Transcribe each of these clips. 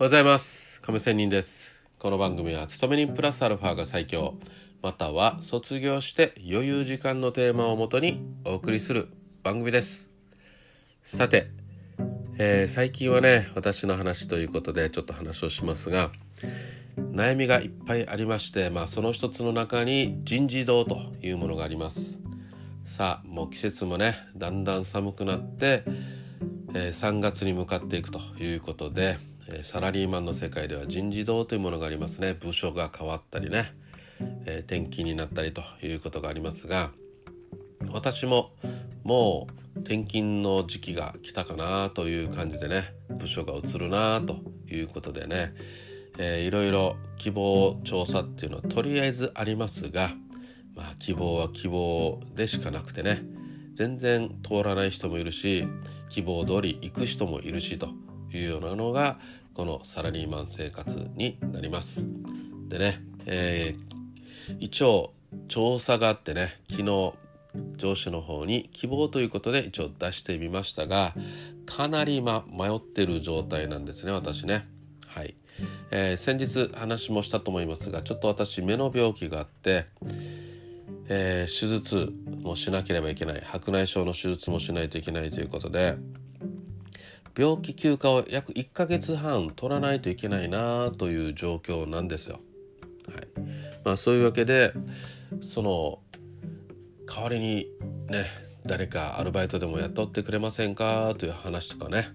おはようございます。亀仙人です。この番組は勤め人プラスアルファが最強。または卒業して余裕時間のテーマをもとにお送りする番組です。さて、えー、最近はね私の話ということでちょっと話をしますが悩みがいっぱいありまして、まあ、その一つの中に人事異動というものがあります。さあもう季節もねだんだん寒くなって、えー、3月に向かっていくということでサラリーマンの世界では人事異動というものがありますね。部署が変わったりね、転勤になったりということがありますが私ももう転勤の時期が来たかなという感じでね部署が移るなということでね、いろいろ希望調査っていうのはとりあえずありますがまあ希望は希望でしかなくてね全然通らない人もいるし希望通り行く人もいるしというようなのがこのサラリーマン生活になります。でね、えー、一応調査があってね昨日上司の方に希望ということで一応出してみましたがかなり、ま、迷ってる状態なんですね私ね。はい、えー、先日話もしたと思いますがちょっと私目の病気があって、えー、手術もしなければいけない白内障の手術もしないといけないということで病気休暇を約1ヶ月半取らないといけないなという状況なんですよ。はい。まあ、そういうわけでその代わりにね誰かアルバイトでも雇ってくれませんかという話とかね、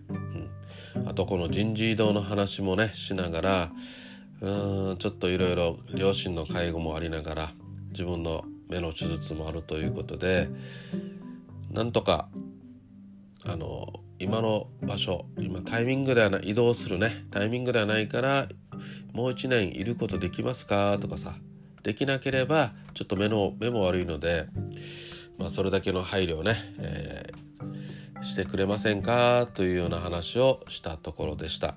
うん、あとこの人事異動の話もねしながらうーんちょっといろいろ両親の介護もありながら自分の目の手術もあるということでなんとかあの今の場所今タイミングではない移動するねタイミングではないからもう1年いることできますか？とかさできなければちょっと目の目も悪いので、まあ、それだけの配慮をね、えー、してくれませんか？というような話をしたところでした。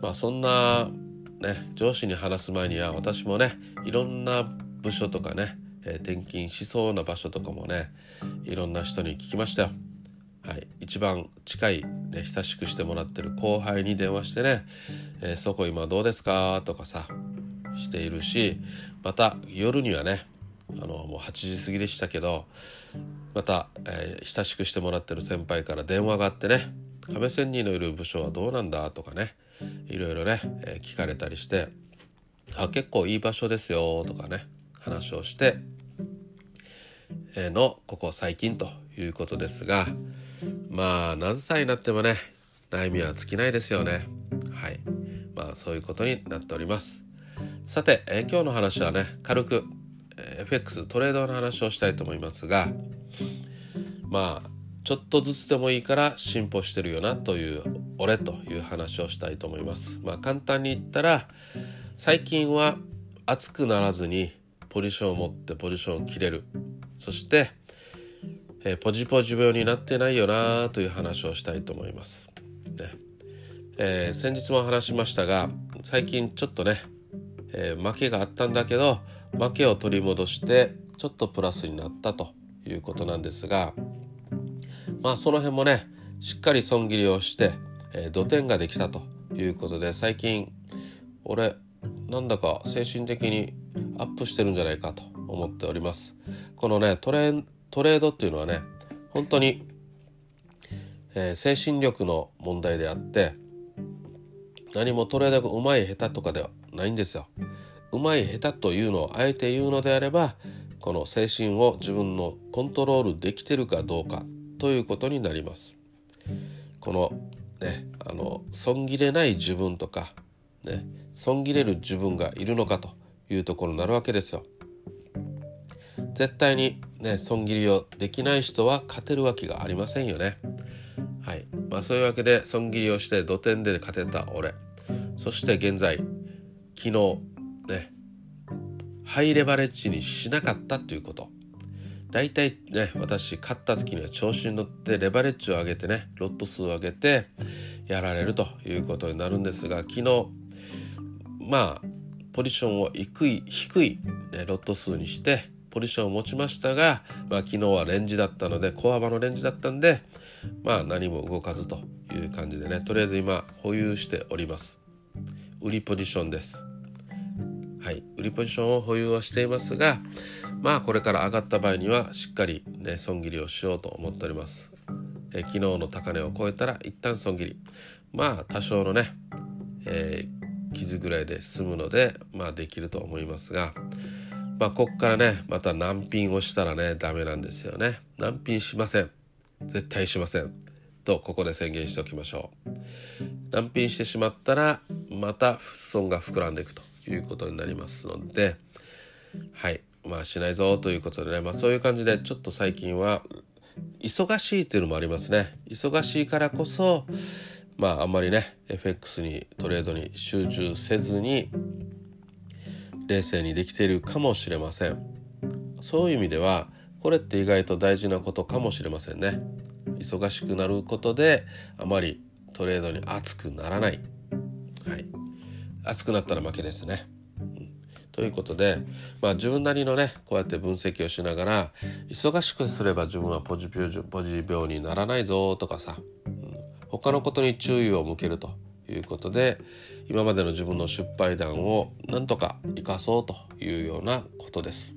まあ、そんなね上司に話す前には私もねいろんな部署とかね、えー、転勤しそうな場所とかもねいろんな人に聞きましたよ。はい、一番近い、ね、親しくしてもらってる後輩に電話してね「えー、そこ今どうですか?」とかさしているしまた夜にはねあのもう8時過ぎでしたけどまた、えー、親しくしてもらってる先輩から電話があってね「亀仙人のいる部署はどうなんだ?」とかねいろいろね、えー、聞かれたりして「あ結構いい場所ですよ」とかね話をして、えー、のここ最近ということですがまあ何歳になってもね悩みは尽きないですよね。はい。まあそういうことになっております。さて、えー、今日の話はね軽く、えー、FX トレードの話をしたいと思いますがまあちょっとずつでもいいから進歩してるよなという俺という話をしたいと思います。まあ簡単に言ったら最近は熱くならずにポジションを持ってポジションを切れる。そしてえー、ポジポジ病になってないよなという話をしたいと思います。ねえー、先日も話しましたが最近ちょっとね、えー、負けがあったんだけど負けを取り戻してちょっとプラスになったということなんですがまあその辺もねしっかり損切りをして、えー、土点ができたということで最近俺なんだか精神的にアップしてるんじゃないかと思っております。このねトレトレードっていうのはね本当に、えー、精神力の問題であって何もトレードがうまい下手とかではないんですよ。うまい下手というのをあえて言うのであればこの精神を自分のコントロールできてるかどうかということになります。このねあの損切れない自分とか、ね、損切れる自分がいるのかというところになるわけですよ。絶対にね損切りをできない人は勝てるわけがありませんよね。はい。まあ、そういうわけで損切りをして土点で勝てた俺。そして現在昨日ねハイレバレッジにしなかったということ。大体ね私勝った時には調子に乗ってレバレッジを上げてねロット数を上げてやられるということになるんですが昨日まあポジションを低い低い、ね、ロット数にしてポジションを持ちましたが、まあ、昨日はレンジだったので小幅のレンジだったんで、まあ、何も動かずという感じでねとりあえず今保有しております。売りポジションです。はい売りポジションを保有はしていますがまあこれから上がった場合にはしっかりね損切りをしようと思っております。え昨日の高値を超えたら一旦損切り。まあ多少のね、えー、傷ぐらいで済むのでまあできると思いますがまあこっからねまた難品をしたらねダメなんですよね。難品しません。絶対しません。とここで宣言しておきましょう。難品してしまったらまた損が膨らんでいくということになりますのではい。まあしないぞということでね。まあそういう感じでちょっと最近は忙しいっていうのもありますね。忙しいからこそまああんまりね FX にトレードに集中せずに冷静にできているかもしれません。そういう意味ではこれって意外と大事なことかもしれませんね。忙しくなることであまりトレードに熱くならない、はい、熱くなったら負けですね、ということで、まあ、自分なりのねこうやって分析をしながら忙しくすれば自分はポジポジ病にならないぞとかさ、うん、他のことに注意を向けると。いうことで今までの自分の失敗談をなんとか生かそうというようなことです。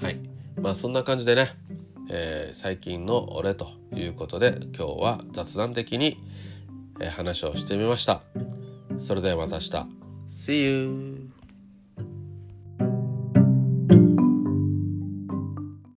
はいまあそんな感じでね、えー、最近の俺ということで今日は雑談的に、え、話をしてみました。それではまた明日。See you!